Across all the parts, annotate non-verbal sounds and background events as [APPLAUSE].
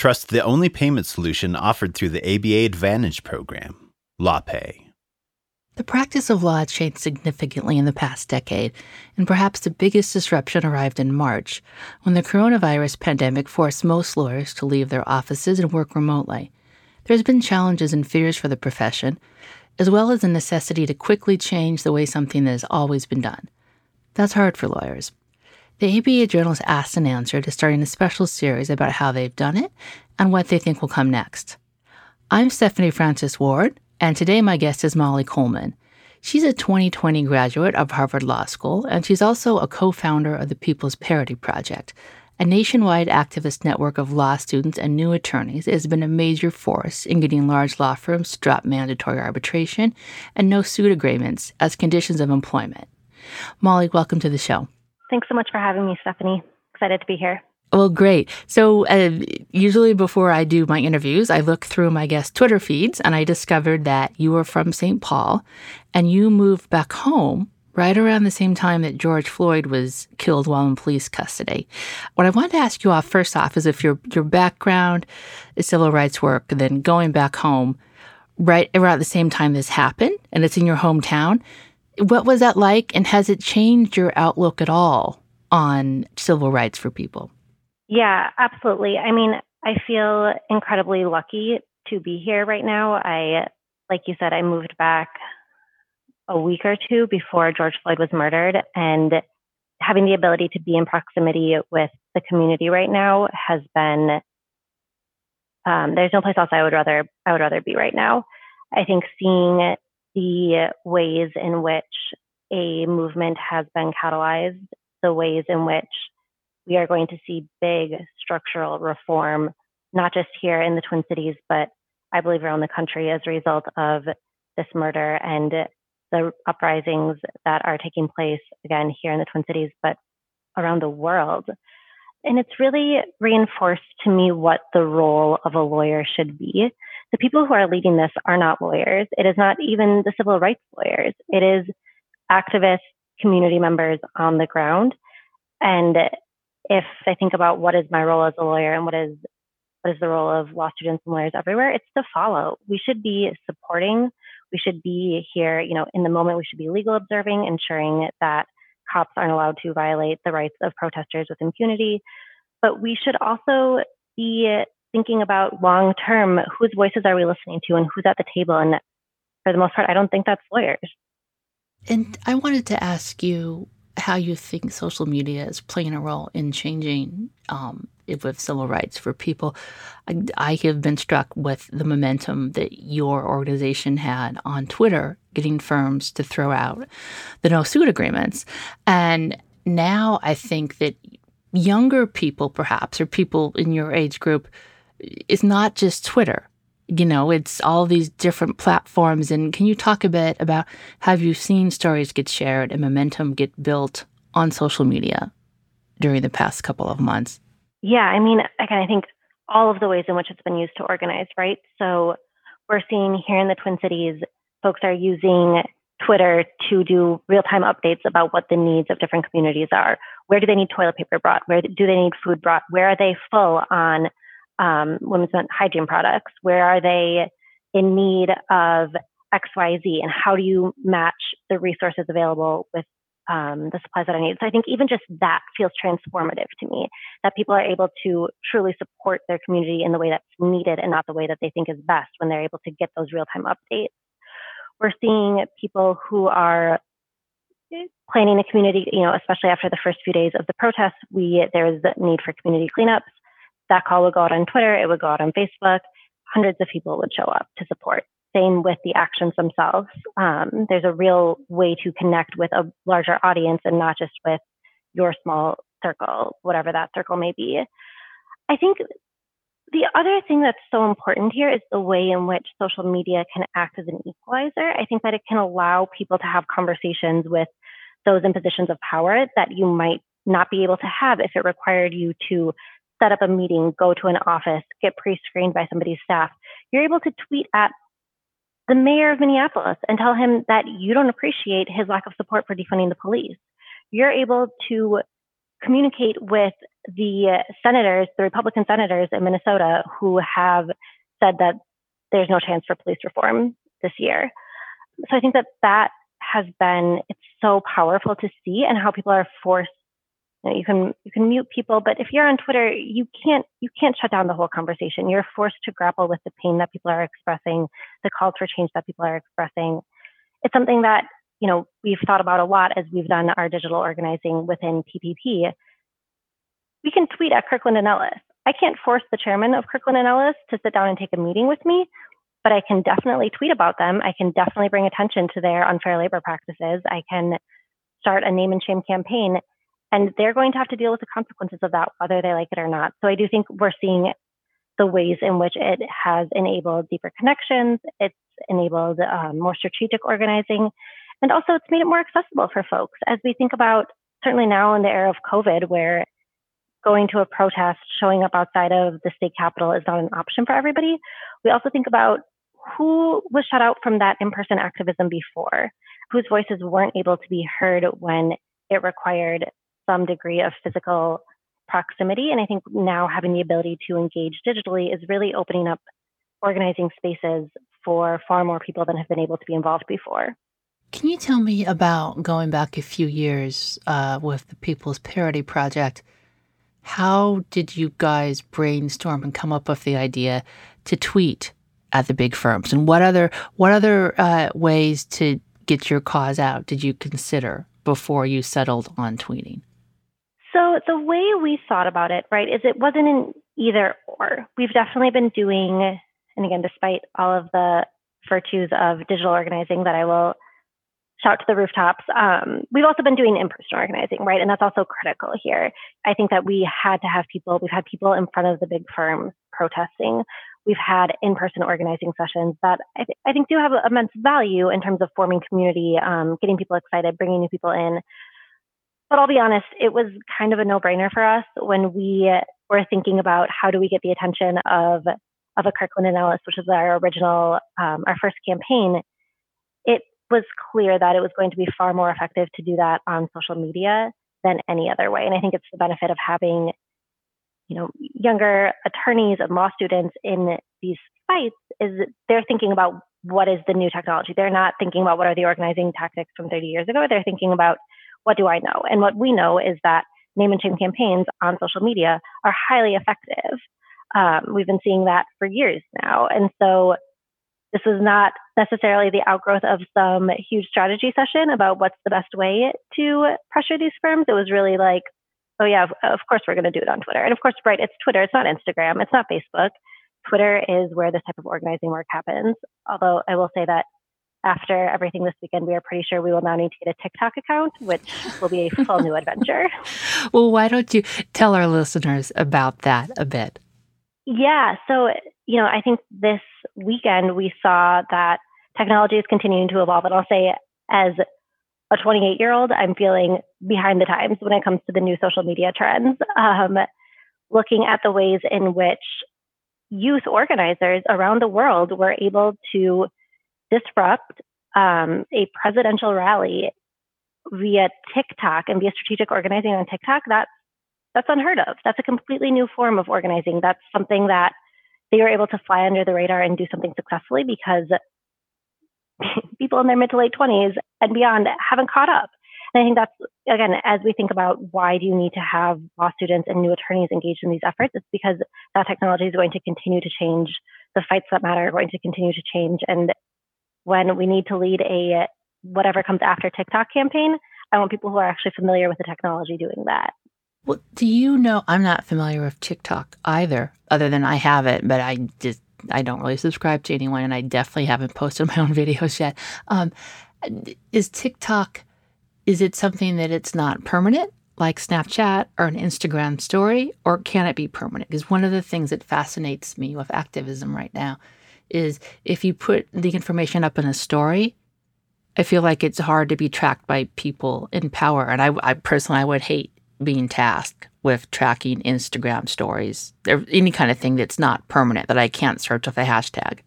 trust the only payment solution offered through the ABA Advantage program, LawPay. The practice of law has changed significantly in the past decade, and perhaps the biggest disruption arrived in March, when the coronavirus pandemic forced most lawyers to leave their offices and work remotely. There's been challenges and fears for the profession, as well as the necessity to quickly change the way something that has always been done. That's hard for lawyers. The ABA Journal's Asked and Answered is starting a special series about how they've done it and what they think will come next. I'm Stephanie Francis Ward, and today my guest is Molly Coleman. She's a 2020 graduate of Harvard Law School, and she's also a co founder of the People's Parity Project, a nationwide activist network of law students and new attorneys that has been a major force in getting large law firms to drop mandatory arbitration and no suit agreements as conditions of employment. Molly, welcome to the show. Thanks so much for having me, Stephanie. Excited to be here. Well, great. So, uh, usually before I do my interviews, I look through my guest Twitter feeds and I discovered that you were from St. Paul and you moved back home right around the same time that George Floyd was killed while in police custody. What I wanted to ask you off first off is if your your background is civil rights work, then going back home right around the same time this happened and it's in your hometown, what was that like and has it changed your outlook at all on civil rights for people? Yeah, absolutely. I mean, I feel incredibly lucky to be here right now. I, like you said, I moved back a week or two before George Floyd was murdered, and having the ability to be in proximity with the community right now has been. Um, there's no place else I would rather I would rather be right now. I think seeing the ways in which a movement has been catalyzed, the ways in which we are going to see big structural reform, not just here in the Twin Cities, but I believe around the country as a result of this murder and the uprisings that are taking place again here in the Twin Cities, but around the world. And it's really reinforced to me what the role of a lawyer should be. The people who are leading this are not lawyers. It is not even the civil rights lawyers. It is activists, community members on the ground. And if I think about what is my role as a lawyer and what is what is the role of law students and lawyers everywhere, it's to follow. We should be supporting. We should be here, you know, in the moment. We should be legal observing, ensuring that cops aren't allowed to violate the rights of protesters with impunity. But we should also be thinking about long term whose voices are we listening to and who's at the table. And for the most part, I don't think that's lawyers. And I wanted to ask you how you think social media is playing a role in changing um, with civil rights for people. I, I, have been struck with the momentum that your organization had on Twitter, getting firms to throw out the no suit agreements. And now I think that younger people, perhaps, or people in your age group, it's not just Twitter you know, it's all these different platforms. And can you talk a bit about have you seen stories get shared and momentum get built on social media during the past couple of months? Yeah, I mean, again, I think all of the ways in which it's been used to organize, right? So we're seeing here in the Twin Cities, folks are using Twitter to do real time updates about what the needs of different communities are. Where do they need toilet paper brought? Where do they need food brought? Where are they full on um, women's hygiene products? Where are they in need of XYZ? And how do you match the resources available with um, the supplies that I need? So I think even just that feels transformative to me that people are able to truly support their community in the way that's needed and not the way that they think is best when they're able to get those real time updates. We're seeing people who are planning a community, you know, especially after the first few days of the protests, we there's the need for community cleanups that call would go out on Twitter, it would go out on Facebook. Hundreds of people would show up to support. Same with the actions themselves. Um, there's a real way to connect with a larger audience and not just with your small circle, whatever that circle may be. I think the other thing that's so important here is the way in which social media can act as an equalizer. I think that it can allow people to have conversations with those in positions of power that you might not be able to have if it required you to set up a meeting, go to an office, get pre screened by somebody's staff, you're able to tweet at the mayor of Minneapolis and tell him that you don't appreciate his lack of support for defunding the police. You're able to communicate with the senators, the Republican senators in Minnesota, who have said that there's no chance for police reform this year. So I think that that has been it's so powerful to see and how people are forced you, know, you can you can mute people but if you're on twitter you can't you can't shut down the whole conversation you're forced to grapple with the pain that people are expressing the calls for change that people are expressing it's something that you know we've thought about a lot as we've done our digital organizing within PPP. we can tweet at kirkland and ellis i can't force the chairman of kirkland and ellis to sit down and take a meeting with me but I can definitely tweet about them. I can definitely bring attention to their unfair labor practices. I can start a name and shame campaign, and they're going to have to deal with the consequences of that, whether they like it or not. So I do think we're seeing the ways in which it has enabled deeper connections. It's enabled um, more strategic organizing, and also it's made it more accessible for folks as we think about certainly now in the era of COVID, where going to a protest, showing up outside of the state capitol is not an option for everybody. We also think about who was shut out from that in person activism before, whose voices weren't able to be heard when it required some degree of physical proximity. And I think now having the ability to engage digitally is really opening up organizing spaces for far more people than have been able to be involved before. Can you tell me about going back a few years uh, with the People's Parity Project? How did you guys brainstorm and come up with the idea to tweet at the big firms? And what other what other uh, ways to get your cause out did you consider before you settled on tweeting? So the way we thought about it, right, is it wasn't an either or. We've definitely been doing, and again, despite all of the virtues of digital organizing that I will shout to the rooftops. Um, we've also been doing in-person organizing, right? And that's also critical here. I think that we had to have people, we've had people in front of the big firms protesting we've had in-person organizing sessions that I, th- I think do have immense value in terms of forming community, um, getting people excited, bringing new people in. But I'll be honest, it was kind of a no-brainer for us when we were thinking about how do we get the attention of of a Kirkland and Ellis, which is our original, um, our first campaign. It was clear that it was going to be far more effective to do that on social media than any other way. And I think it's the benefit of having you know, younger attorneys and law students in these fights is they're thinking about what is the new technology. They're not thinking about what are the organizing tactics from 30 years ago. They're thinking about what do I know? And what we know is that name and shame campaigns on social media are highly effective. Um, we've been seeing that for years now. And so this was not necessarily the outgrowth of some huge strategy session about what's the best way to pressure these firms. It was really like, oh yeah, of, of course we're going to do it on Twitter. And of course, right, it's Twitter. It's not Instagram. It's not Facebook. Twitter is where this type of organizing work happens. Although I will say that after everything this weekend, we are pretty sure we will now need to get a TikTok account, which will be a full new adventure. [LAUGHS] Well, why don't you tell our listeners about that a bit? Yeah. So, you know, I think this weekend we saw that technology is continuing to evolve. And I'll say, as a 28 year old, I'm feeling behind the times when it comes to the new social media trends. Um, looking at the ways in which youth organizers around the world were able to disrupt um, a presidential rally via TikTok and via strategic organizing on TikTok, that's that's unheard of. That's a completely new form of organizing. That's something that they were able to fly under the radar and do something successfully because people in their mid to late 20s and beyond haven't caught up. And I think that's, again, as we think about why do you need to have law students and new attorneys engaged in these efforts, it's because that technology is going to continue to change. The fights that matter are going to continue to change. And when we need to lead a whatever comes after TikTok campaign, I want people who are actually familiar with the technology doing that. Well, do you know? I'm not familiar with TikTok either, other than I have it, but I just I don't really subscribe to anyone, and I definitely haven't posted [LAUGHS] my own videos yet. Um, is TikTok? Is it something that it's not permanent, like Snapchat or an Instagram story, or can it be permanent? Because one of the things that fascinates me with activism right now is if you put the information up in a story, I feel like it's hard to be tracked by people in power. And I, I personally, I would hate being tasked with tracking Instagram stories or any kind of thing that's not permanent that I can't search with a hashtag?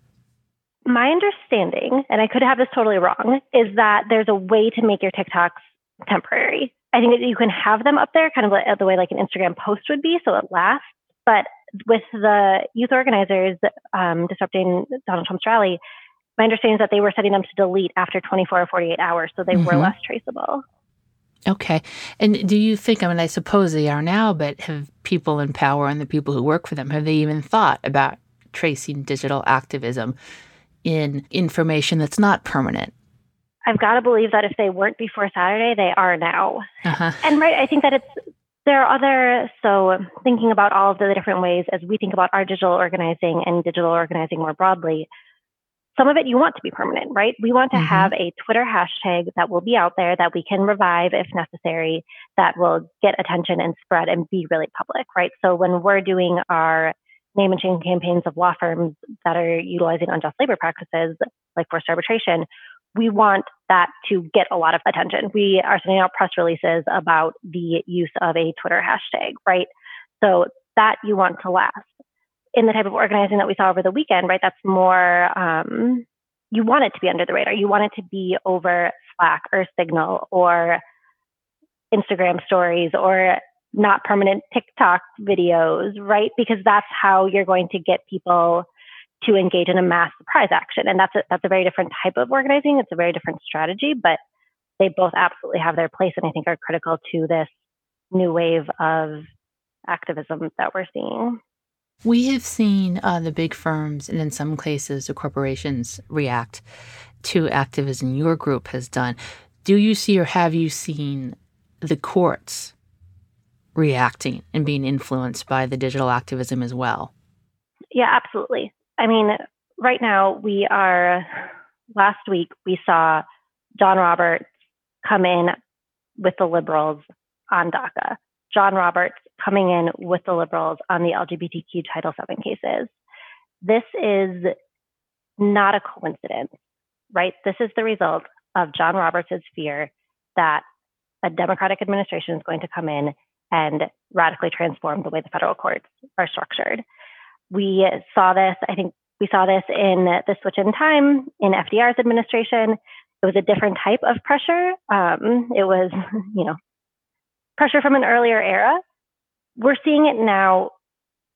My understanding, and I could have this totally wrong, is that there's a way to make your TikToks temporary. I think that you can have them up there kind of the way like an Instagram post would be, so it lasts. But with the youth organizers um, disrupting Donald Trump's rally, my understanding is that they were setting them to delete after 24 or 48 hours, so they mm-hmm. were less traceable. Okay. And do you think, I mean, I suppose they are now, but have people in power and the people who work for them, have they even thought about tracing digital activism in information that's not permanent? I've got to believe that if they weren't before Saturday, they are now. Uh-huh. And right, I think that it's there are other so thinking about all of the different ways as we think about our digital organizing and digital organizing more broadly some of it you want to be permanent, right? We want to mm-hmm. have a Twitter hashtag that will be out there that we can revive if necessary, that will get attention and spread and be really public, right? So when we're doing our name and shame campaigns of law firms that are utilizing unjust labor practices like forced arbitration, we want that to get a lot of attention. We are sending out press releases about the use of a Twitter hashtag, right? So that you want to last in the type of organizing that we saw over the weekend, right, that's more, um, you want it to be under the radar. You want it to be over Slack or Signal or Instagram stories or not permanent TikTok videos, right? Because that's how you're going to get people to engage in a mass surprise action. And that's a, that's a very different type of organizing. It's a very different strategy, but they both absolutely have their place and I think are critical to this new wave of activism that we're seeing. We have seen uh, the big firms and in some cases the corporations react to activism your group has done. Do you see or have you seen the courts reacting and being influenced by the digital activism as well? Yeah, absolutely. I mean, right now we are, last week we saw John Roberts come in with the liberals on DACA. John Roberts coming in with the liberals on the LGBTQ Title VII cases. This is not a coincidence, right? This is the result of John Roberts' fear that a Democratic administration is going to come in and radically transform the way the federal courts are structured. We saw this, I think we saw this in the switch in time in FDR's administration. It was a different type of pressure. Um, it was, [LAUGHS] you know, pressure from an earlier era. We're seeing it now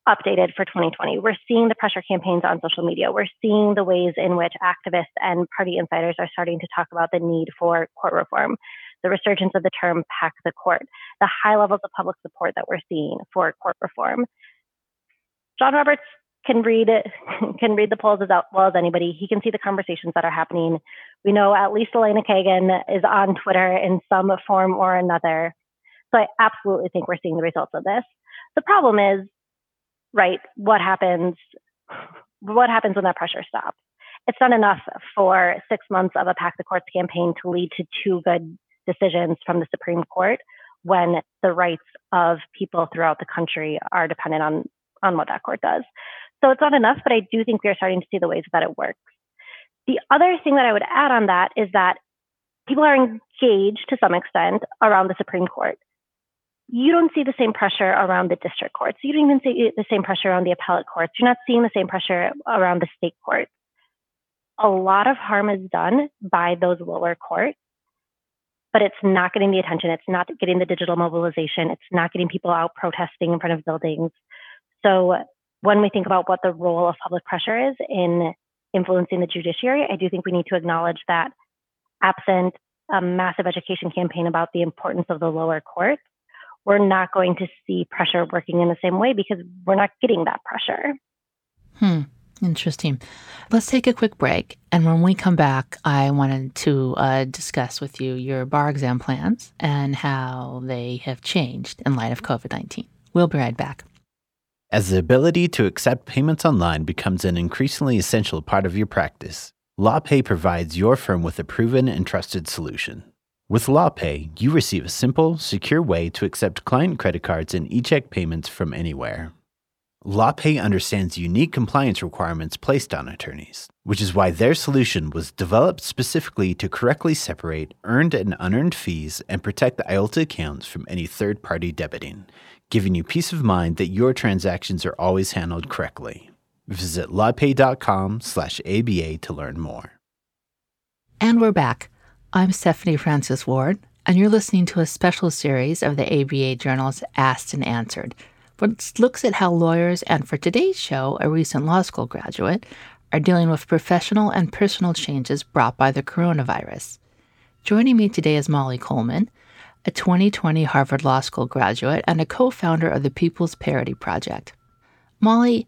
updated for 2020. We're seeing the pressure campaigns on social media. We're seeing the ways in which activists and party insiders are starting to talk about the need for court reform, the resurgence of the term pack the court, the high levels of public support that we're seeing for court reform. John Roberts can read [LAUGHS] can read the polls as well as anybody. He can see the conversations that are happening. We know at least Elena Kagan is on Twitter in some form or another. So I absolutely think we're seeing the results of this. The problem is, right, what happens what happens when that pressure stops? It's not enough for six months of a Pack the Courts campaign to lead to two good decisions from the Supreme Court when the rights of people throughout the country are dependent on, on what that court does. So it's not enough, but I do think we are starting to see the ways that it works. The other thing that I would add on that is that people are engaged to some extent around the Supreme Court you don't see the same pressure around the district courts. You don't even see the same pressure around the appellate courts. You're not seeing the same pressure around the state courts. A lot of harm is done by those lower courts, but it's not getting the attention. It's not getting the digital mobilization. It's not getting people out protesting in front of buildings. So when we think about what the role of public pressure is in influencing the judiciary, I do think we need to acknowledge that absent a massive education campaign about the importance of the lower courts, we're not going to see pressure working in the same way because we're not getting that pressure. Hmm. Interesting. Let's take a quick break. And when we come back, I wanted to uh, discuss with you your bar exam plans and how they have changed in light of COVID 19. We'll be right back. As the ability to accept payments online becomes an increasingly essential part of your practice, LawPay provides your firm with a proven and trusted solution. With LawPay, you receive a simple, secure way to accept client credit cards and e-check payments from anywhere. LawPay understands unique compliance requirements placed on attorneys, which is why their solution was developed specifically to correctly separate earned and unearned fees and protect the IOLTA accounts from any third-party debiting, giving you peace of mind that your transactions are always handled correctly. Visit lawpay.com/aba to learn more. And we're back. I'm Stephanie Francis Ward, and you're listening to a special series of the ABA Journal's Asked and Answered, which looks at how lawyers, and for today's show, a recent law school graduate, are dealing with professional and personal changes brought by the coronavirus. Joining me today is Molly Coleman, a 2020 Harvard Law School graduate and a co founder of the People's Parity Project. Molly,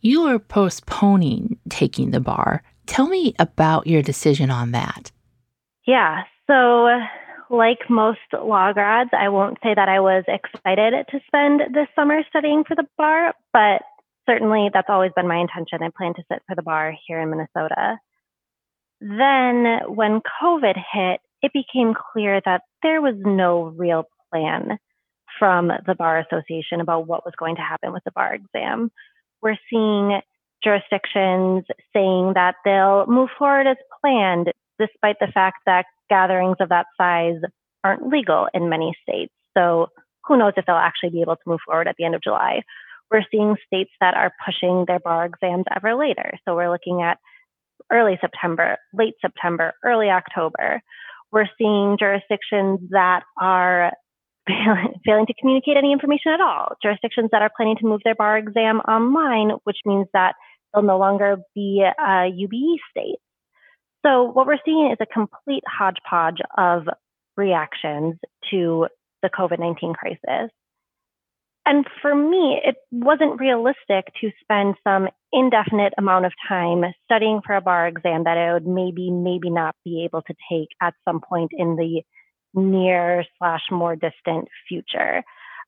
you are postponing taking the bar. Tell me about your decision on that. Yeah. So, like most law grads, I won't say that I was excited to spend this summer studying for the bar, but certainly that's always been my intention. I plan to sit for the bar here in Minnesota. Then, when COVID hit, it became clear that there was no real plan from the Bar Association about what was going to happen with the bar exam. We're seeing jurisdictions saying that they'll move forward as planned, despite the fact that gatherings of that size aren't legal in many states. So who knows if they'll actually be able to move forward at the end of July. We're seeing states that are pushing their bar exams ever later. So we're looking at early September, late September, early October. We're seeing jurisdictions that are [LAUGHS] failing to communicate any information at all. Jurisdictions that are planning to move their bar exam online, which means that they'll no longer be a UBE state. So what we're seeing is a complete hodgepodge of reactions to the COVID-19 crisis. And for me, it wasn't realistic to spend some indefinite amount of time studying for a bar exam that I would maybe, maybe not be able to take at some point in the near slash more distant future.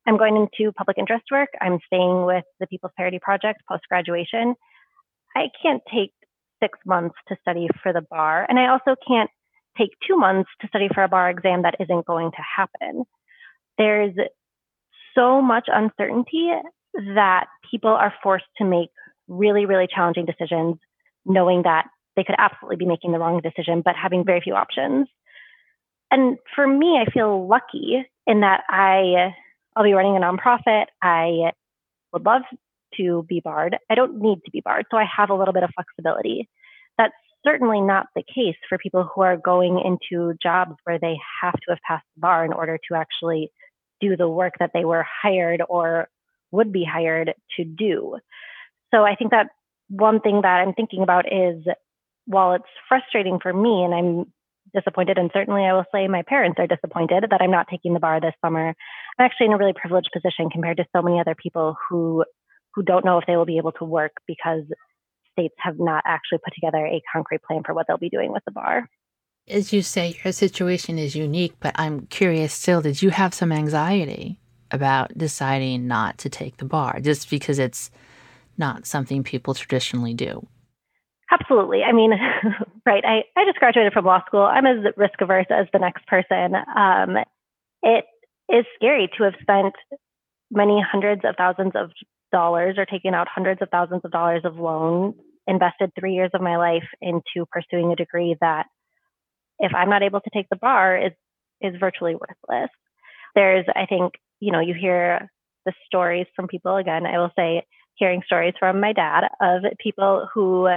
I'm going into public interest work. I'm staying with the People's Parity Project post graduation. I can't take six months to study for the bar, and I also can't take two months to study for a bar exam that isn't going to happen. There's so much uncertainty that people are forced to make really, really challenging decisions, knowing that they could absolutely be making the wrong decision, but having very few options. And for me, I feel lucky in that I, I'll be running a nonprofit. I would love to be barred. I don't need to be barred, so I have a little bit of flexibility. That's certainly not the case for people who are going into jobs where they have to have passed the bar in order to actually do the work that they were hired or would be hired to do. So I think that one thing that I'm thinking about is while it's frustrating for me and I'm disappointed, and certainly I will say my parents are disappointed that I'm not taking the bar this summer, I'm actually in a really privileged position compared to so many other people who who don't know if they will be able to work because states have not actually put together a concrete plan for what they'll be doing with the bar as you say, your situation is unique, but I'm curious still, did you have some anxiety about deciding not to take the bar just because it's not something people traditionally do? Absolutely. I mean, [LAUGHS] right. I, I just graduated from law school. I'm as risk averse as the next person. Um, it is scary to have spent many hundreds of thousands of dollars or taken out hundreds of thousands of dollars of loans, invested three years of my life into pursuing a degree that if I'm not able to take the bar is is virtually worthless. There's, I think, you know, you hear the stories from people again. I will say, hearing stories from my dad of people who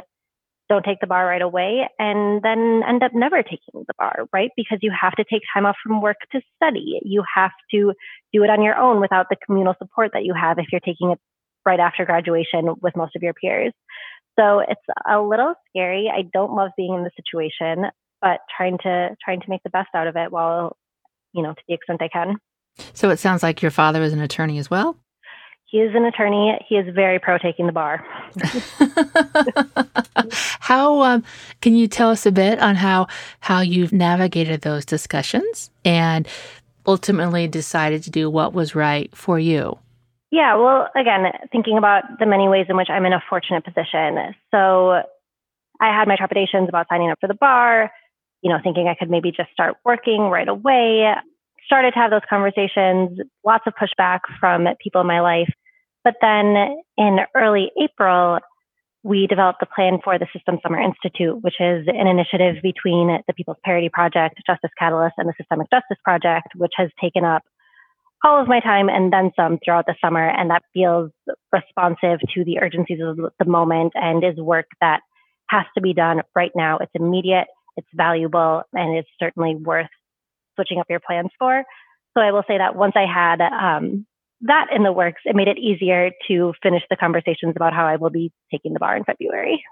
don't take the bar right away and then end up never taking the bar, right? Because you have to take time off from work to study. You have to do it on your own without the communal support that you have if you're taking it right after graduation with most of your peers. So it's a little scary. I don't love being in the situation but trying to trying to make the best out of it while you know to the extent I can. So it sounds like your father is an attorney as well. He is an attorney. He is very pro taking the bar. [LAUGHS] how um, can you tell us a bit on how how you've navigated those discussions and ultimately decided to do what was right for you? Yeah, well, again, thinking about the many ways in which I'm in a fortunate position. So I had my trepidations about signing up for the bar you know, thinking I could maybe just start working right away. Started to have those conversations, lots of pushback from people in my life. But then in early April, we developed the plan for the System Summer Institute, which is an initiative between the People's Parity Project, Justice Catalyst, and the Systemic Justice Project, which has taken up all of my time and then some throughout the summer. And that feels responsive to the urgencies of the moment and is work that has to be done right now. It's immediate it's valuable and it's certainly worth switching up your plans for. So I will say that once I had um, that in the works, it made it easier to finish the conversations about how I will be taking the bar in February.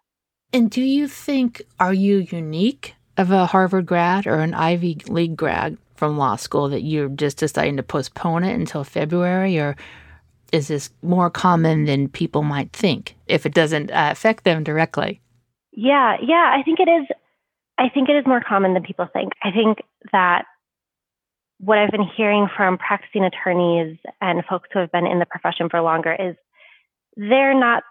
And do you think, are you unique of a Harvard grad or an Ivy League grad from law school that you're just deciding to postpone it until February? Or is this more common than people might think if it doesn't uh, affect them directly? Yeah, yeah, I think it is. I think it is more common than people think. I think that what I've been hearing from practicing attorneys and folks who have been in the profession for longer is they're not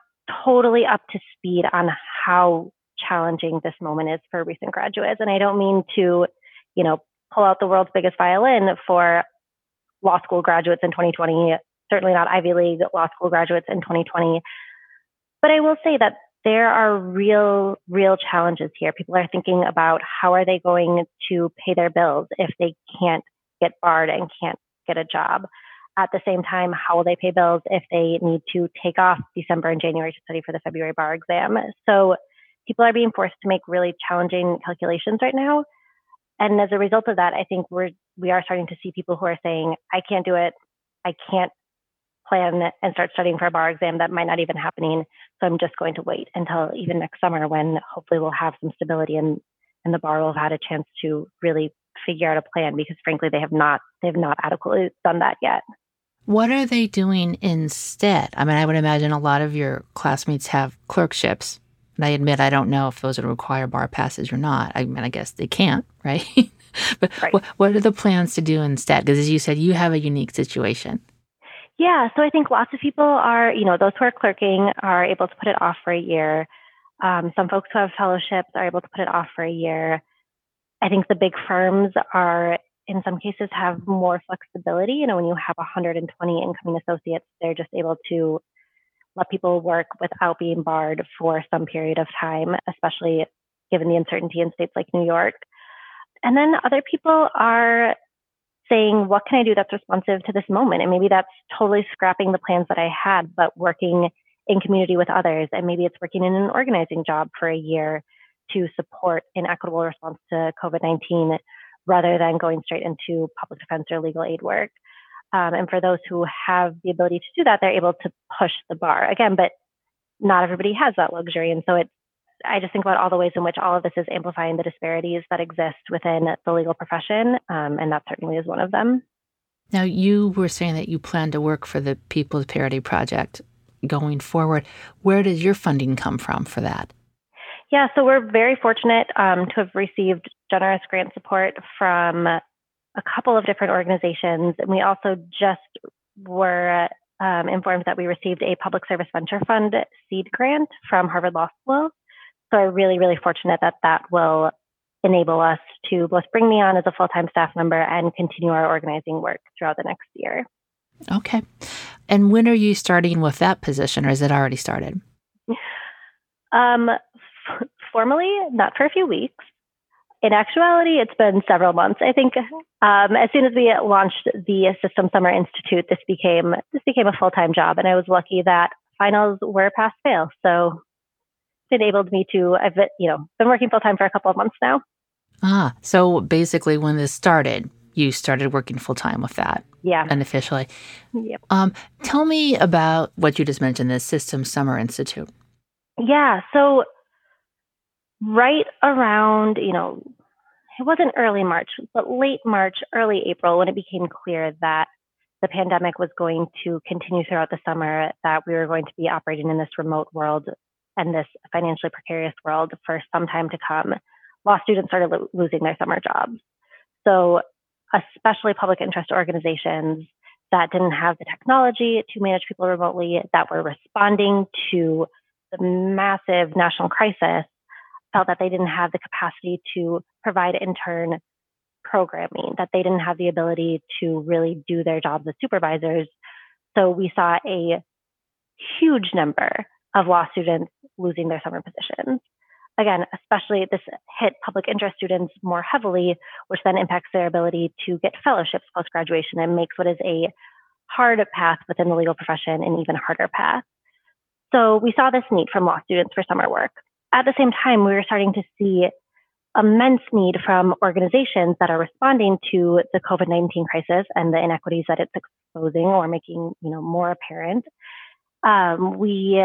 totally up to speed on how challenging this moment is for recent graduates. And I don't mean to, you know, pull out the world's biggest violin for law school graduates in 2020, certainly not Ivy League law school graduates in 2020. But I will say that there are real, real challenges here. People are thinking about how are they going to pay their bills if they can't get barred and can't get a job. At the same time, how will they pay bills if they need to take off December and January to study for the February bar exam? So people are being forced to make really challenging calculations right now. And as a result of that, I think we're we are starting to see people who are saying, I can't do it. I can't plan and start studying for a bar exam that might not even happening. So I'm just going to wait until even next summer when hopefully we'll have some stability and and the bar will have had a chance to really figure out a plan because frankly they have not they have not adequately done that yet. What are they doing instead? I mean, I would imagine a lot of your classmates have clerkships. And I admit I don't know if those would require bar passes or not. I mean, I guess they can't, [LAUGHS] right? but right. What, what are the plans to do instead? Because as you said, you have a unique situation. Yeah, so I think lots of people are, you know, those who are clerking are able to put it off for a year. Um, some folks who have fellowships are able to put it off for a year. I think the big firms are, in some cases, have more flexibility. You know, when you have 120 incoming associates, they're just able to let people work without being barred for some period of time, especially given the uncertainty in states like New York. And then other people are saying, what can I do that's responsive to this moment? And maybe that's totally scrapping the plans that I had, but working in community with others. And maybe it's working in an organizing job for a year to support an equitable response to COVID 19 rather than going straight into public defense or legal aid work. Um, and for those who have the ability to do that, they're able to push the bar again, but not everybody has that luxury. And so it's, I just think about all the ways in which all of this is amplifying the disparities that exist within the legal profession. Um, and that certainly is one of them. Now, you were saying that you plan to work for the People's Parity Project going forward. Where does your funding come from for that? Yeah, so we're very fortunate um, to have received generous grant support from a couple of different organizations. And we also just were um, informed that we received a Public Service Venture Fund seed grant from Harvard Law School. So we're really, really fortunate that that will enable us to both bring me on as a full time staff member and continue our organizing work throughout the next year. Okay. And when are you starting with that position, or is it already started? Um, formally, not for a few weeks. In actuality, it's been several months. I think um, as soon as we launched the System Summer Institute, this became this became a full time job, and I was lucky that finals were pass fail. So enabled me to I've you know been working full time for a couple of months now. Ah, so basically, when this started, you started working full time with that. Yeah. Unofficially. Yep. Um, tell me about what you just mentioned, the System Summer Institute. Yeah. So right around, you know, it wasn't early March, but late March, early April, when it became clear that the pandemic was going to continue throughout the summer, that we were going to be operating in this remote world and this financially precarious world for some time to come, law students started lo- losing their summer jobs. So, especially public interest organizations that didn't have the technology to manage people remotely, that were responding to the massive national crisis, felt that they didn't have the capacity to provide intern programming, that they didn't have the ability to really do their jobs as supervisors. So we saw a huge number of law students losing their summer positions. Again, especially this hit public interest students more heavily, which then impacts their ability to get fellowships post graduation and makes what is a hard path within the legal profession an even harder path. So we saw this need from law students for summer work at the same time, we were starting to see immense need from organizations that are responding to the COVID-19 crisis and the inequities that it's exposing or making, you know, more apparent. Um, we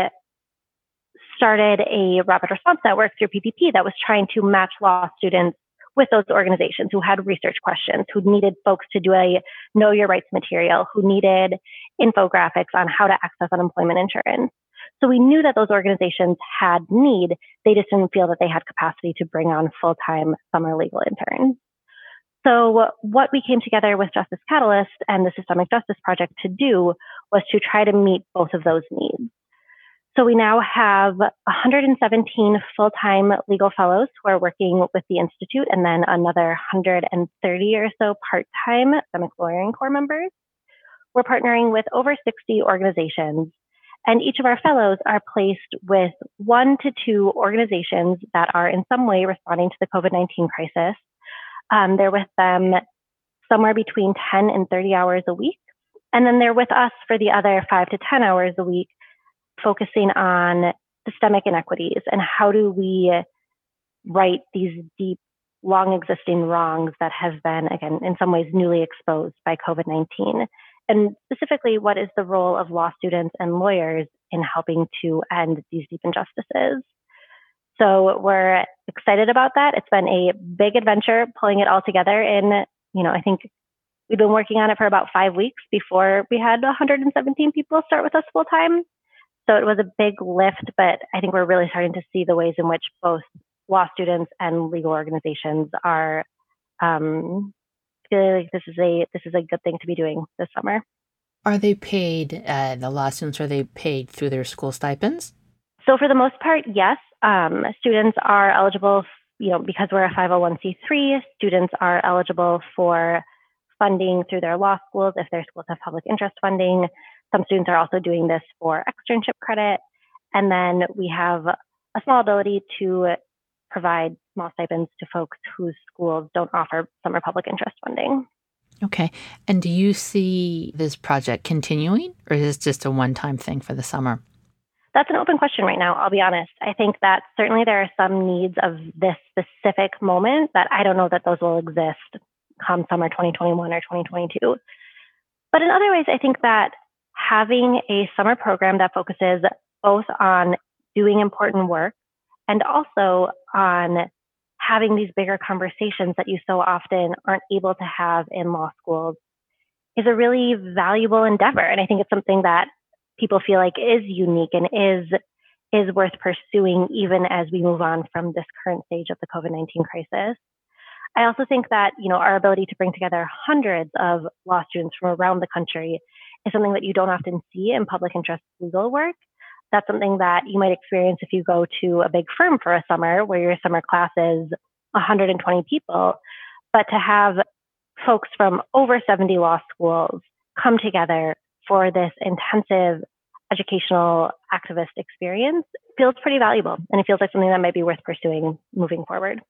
started a rapid response network through PPP that was trying to match law students with those organizations who had research questions, who needed folks to do a know your rights material, who needed infographics on how to access unemployment insurance. So we knew that those organizations had need. They just didn't feel that they had capacity to bring on full time summer legal interns. So what we came together with Justice Catalyst and the Systemic Justice Project to do was to try to meet both of those needs. So we now have 117 full-time legal fellows who are working with the Institute and then another 130 or so part-time systemic lawyering corps members. We're partnering with over 60 organizations and each of our fellows are placed with one to two organizations that are in some way responding to the COVID-19 crisis. Um, they're with them somewhere between 10 and 30 hours a week. And then they're with us for the other five to 10 hours a week focusing on systemic inequities and how do we right these deep, long existing wrongs that have been, again, in some ways newly exposed by COVID 19. And specifically, what is the role of law students and lawyers in helping to end these deep injustices? So we're excited about that. It's been a big adventure pulling it all together in, you know, I think we've been working on it for about five weeks before we had 117 people start with us full time. So it was a big lift, but I think we're really starting to see the ways in which both law students and legal organizations are um, feeling like this is a this is a good thing to be doing this summer. Are they paid? Uh, the law students are they paid through their school stipends? So for the most part, yes. Um, students are eligible. You know, because we're a 501c3, students are eligible for funding through their law schools if their schools have public interest funding. Some students are also doing this for externship credit. And then we have a small ability to provide small stipends to folks whose schools don't offer summer public interest funding. Okay. And do you see this project continuing, or is this just a one time thing for the summer? That's an open question right now, I'll be honest. I think that certainly there are some needs of this specific moment that I don't know that those will exist come summer 2021 or 2022. But in other ways, I think that having a summer program that focuses both on doing important work and also on having these bigger conversations that you so often aren't able to have in law schools is a really valuable endeavor. And I think it's something that people feel like is unique and is is worth pursuing even as we move on from this current stage of the COVID-19 crisis. I also think that, you know, our ability to bring together hundreds of law students from around the country is something that you don't often see in public interest legal work. That's something that you might experience if you go to a big firm for a summer where your summer class is 120 people. But to have folks from over 70 law schools come together for this intensive educational activist experience feels pretty valuable. And it feels like something that might be worth pursuing moving forward.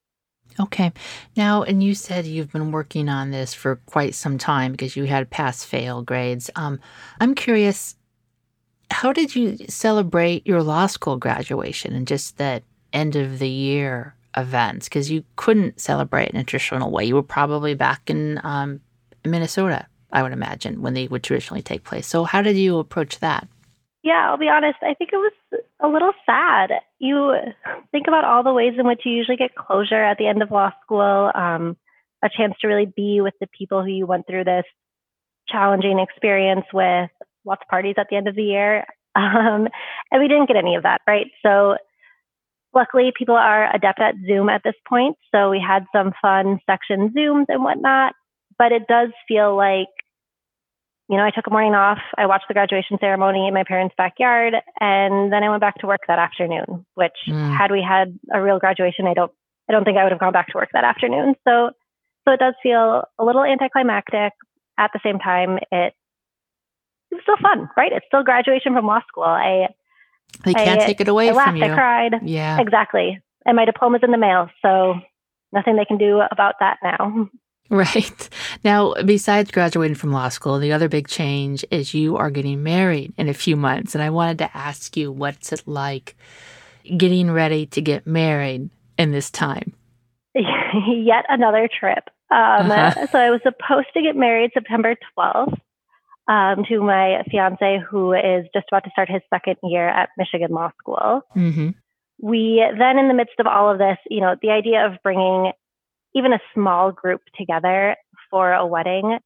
Okay. Now, and you said you've been working on this for quite some time because you had pass fail grades. Um, I'm curious, how did you celebrate your law school graduation and just that end of the year events? Because you couldn't celebrate in a traditional way. You were probably back in um, Minnesota, I would imagine, when they would traditionally take place. So, how did you approach that? Yeah, I'll be honest. I think it was a little sad. You think about all the ways in which you usually get closure at the end of law school, um, a chance to really be with the people who you went through this challenging experience with, lots of parties at the end of the year. [LAUGHS] Um, and we didn't get any of that, right? So luckily, people are adept at Zoom at this point. So we had some fun section Zooms and whatnot. But it does feel like you know, I took a morning off. I watched the graduation ceremony in my parents' backyard, and then I went back to work that afternoon. Which, mm. had we had a real graduation, I don't, I don't think I would have gone back to work that afternoon. So, so it does feel a little anticlimactic. At the same time, it it's still fun, right? It's still graduation from law school. I they can't I, take it away I laughed, from you. I cried. Yeah, exactly. And my diploma's in the mail, so nothing they can do about that now. Right. [LAUGHS] Now, besides graduating from law school, the other big change is you are getting married in a few months. And I wanted to ask you, what's it like getting ready to get married in this time? [LAUGHS] yet another trip. Um, uh-huh. [LAUGHS] So I was supposed to get married September 12th um, to my fiance, who is just about to start his second year at Michigan Law School. Mm-hmm. We then, in the midst of all of this, you know, the idea of bringing even a small group together for a wedding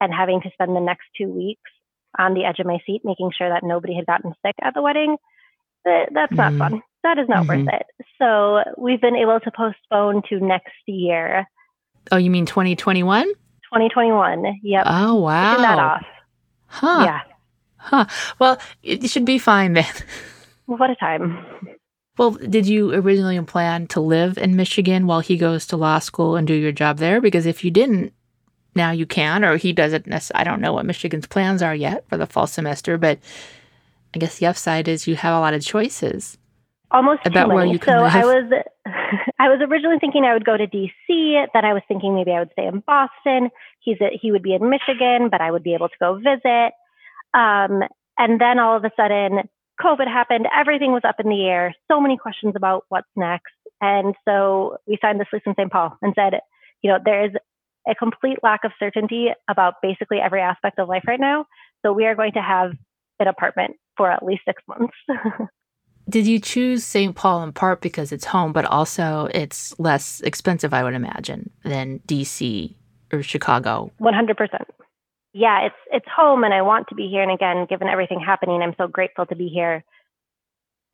and having to spend the next two weeks on the edge of my seat, making sure that nobody had gotten sick at the wedding, that's not mm-hmm. fun. That is not mm-hmm. worth it. So we've been able to postpone to next year. Oh, you mean 2021? 2021. Yep. Oh, wow. Taking that off. Huh. Yeah. Huh. Well, it should be fine then. what a time. Well, did you originally plan to live in Michigan while he goes to law school and do your job there? Because if you didn't, now you can, or he doesn't. I don't know what Michigan's plans are yet for the fall semester, but I guess the upside is you have a lot of choices. Almost about where you can so live. I was, [LAUGHS] I was originally thinking I would go to DC. Then I was thinking maybe I would stay in Boston. He's a, he would be in Michigan, but I would be able to go visit. Um, and then all of a sudden, COVID happened. Everything was up in the air. So many questions about what's next. And so we signed this lease in St. Paul and said, you know, there is a complete lack of certainty about basically every aspect of life right now. So we are going to have an apartment for at least six months. [LAUGHS] Did you choose St. Paul in part because it's home, but also it's less expensive, I would imagine, than DC or Chicago? 100%. Yeah, it's it's home and I want to be here. And again, given everything happening, I'm so grateful to be here.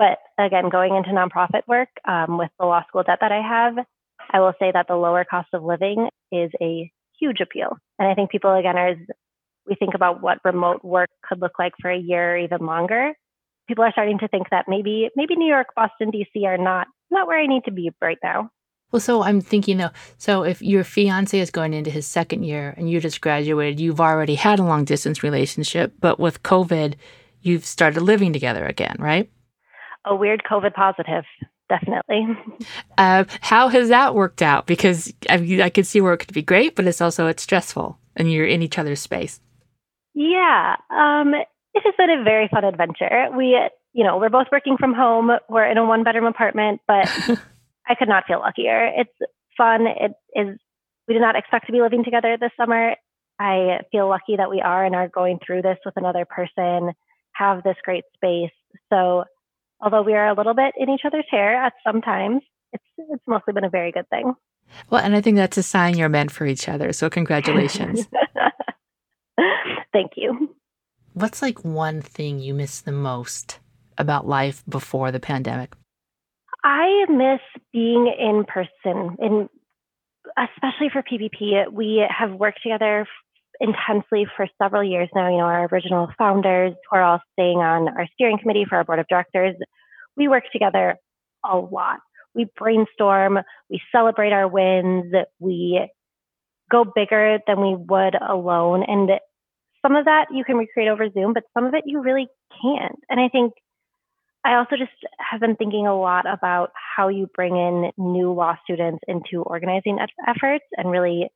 But again, going into nonprofit work um, with the law school debt that I have, I will say that the lower cost of living is a huge appeal. And I think people, again, as we think about what remote work could look like for a year or even longer, people are starting to think that maybe maybe New York, Boston, DC are not not where I need to be right now. Well, so I'm thinking though, so if your fiance is going into his second year and you just graduated, you've already had a long distance relationship, but with COVID, you've started living together again, right? A weird COVID positive definitely. Uh, how has that worked out? Because I, I can see where it could be great, but it's also it's stressful, and you're in each other's space. Yeah, um, it has been a very fun adventure. We, you know, we're both working from home. We're in a one bedroom apartment, but [LAUGHS] I could not feel luckier. It's fun. It is. We did not expect to be living together this summer. I feel lucky that we are and are going through this with another person. Have this great space. So although we are a little bit in each other's hair at some times, it's it's mostly been a very good thing. Well, and I think that's a sign you're meant for each other. So congratulations. [LAUGHS] Thank you. What's like one thing you miss the most about life before the pandemic? I miss being in person, and especially for PPP. We have worked together intensely for several years now. You know, our original founders who are all staying on our steering committee for our board of directors, we work together a lot. We brainstorm, we celebrate our wins, we go bigger than we would alone. And some of that you can recreate over Zoom, but some of it you really can't. And I think I also just have been thinking a lot about how you bring in new law students into organizing efforts and really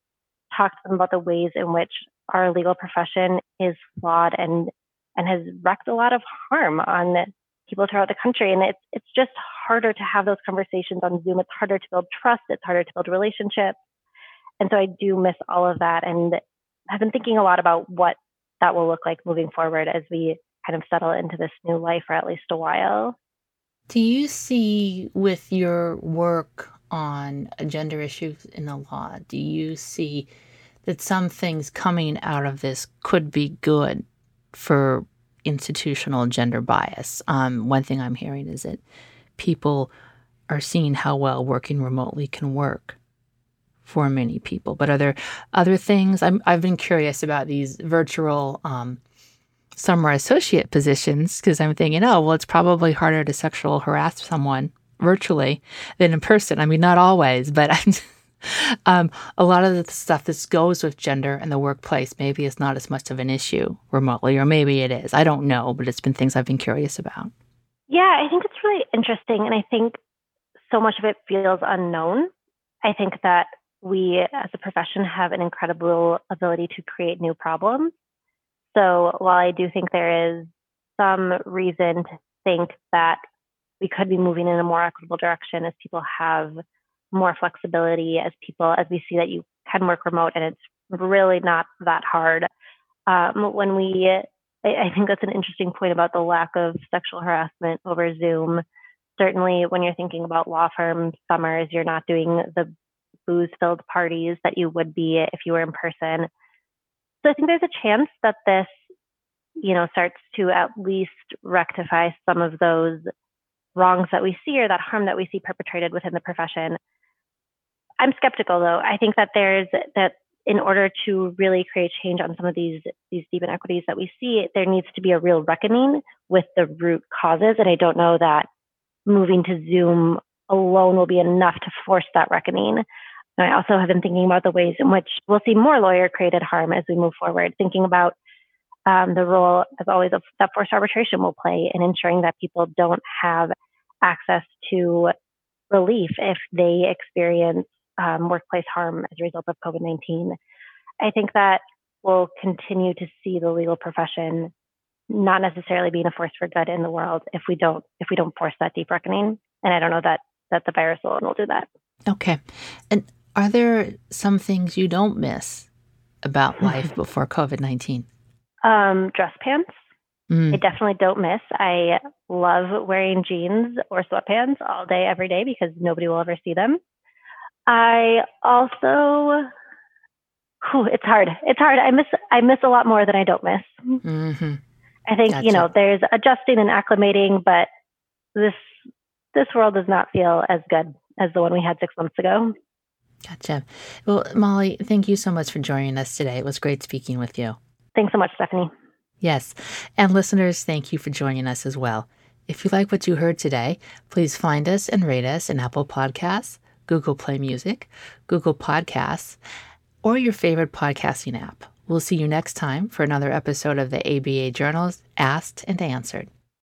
talk to them about the ways in which our legal profession is flawed and and has wreaked a lot of harm on people throughout the country. And it's it's just harder to have those conversations on Zoom. It's harder to build trust. It's harder to build relationships. And so I do miss all of that. And I've been thinking a lot about what that will look like moving forward as we kind of settle into this new life for at least a while. Do you see with your work on gender issues in the law, do you see that some things coming out of this could be good for institutional gender bias? Um, one thing I'm hearing is that people are seeing how well working remotely can work for many people. But are there other things? i have been curious about these virtual um, summer associate positions because I'm thinking, oh, well, it's probably harder to sexual harass someone virtually than in person. I mean, not always, but [LAUGHS] um, a lot of the stuff that goes with gender in the workplace maybe is not as much of an issue remotely, or maybe it is. I don't know, but it's been things I've been curious about. Yeah, I think it's really interesting. And I think so much of it feels unknown. I think that we as a profession have an incredible ability to create new problems. So while I do think there is some reason to think that we could be moving in a more equitable direction as people have more flexibility as people, as we see that you can work remote and it's really not that hard. Um, when we, I, I think that's an interesting point about the lack of sexual harassment over Zoom. Certainly, when you're thinking about law firm summers, you're not doing the booze filled parties that you would be if you were in person. So I think there's a chance that this, you know, starts to at least rectify some of those wrongs that we see or that harm that we see perpetrated within the profession. I'm skeptical though. I think that there's that in order to really create change on some of these these deep inequities that we see, there needs to be a real reckoning with the root causes. And I don't know that moving to Zoom alone will be enough to force that reckoning. And I also have been thinking about the ways in which we'll see more lawyer created harm as we move forward, thinking about um, the role, as always, of that forced arbitration will play in ensuring that people don't have access to relief if they experience um, workplace harm as a result of COVID 19. I think that we'll continue to see the legal profession not necessarily being a force for good in the world if we don't if we don't force that deep reckoning. And I don't know that that the virus alone will do that. Okay. And are there some things you don't miss about life before COVID 19? Um, dress pants. Mm. I definitely don't miss. I love wearing jeans or sweatpants all day, every day because nobody will ever see them. I also, whew, it's hard. It's hard. I miss. I miss a lot more than I don't miss. Mm-hmm. I think gotcha. you know there's adjusting and acclimating, but this this world does not feel as good as the one we had six months ago. Gotcha. Well, Molly, thank you so much for joining us today. It was great speaking with you. Thanks so much, Stephanie. Yes. And listeners, thank you for joining us as well. If you like what you heard today, please find us and rate us in Apple Podcasts, Google Play Music, Google Podcasts, or your favorite podcasting app. We'll see you next time for another episode of the ABA Journals Asked and Answered.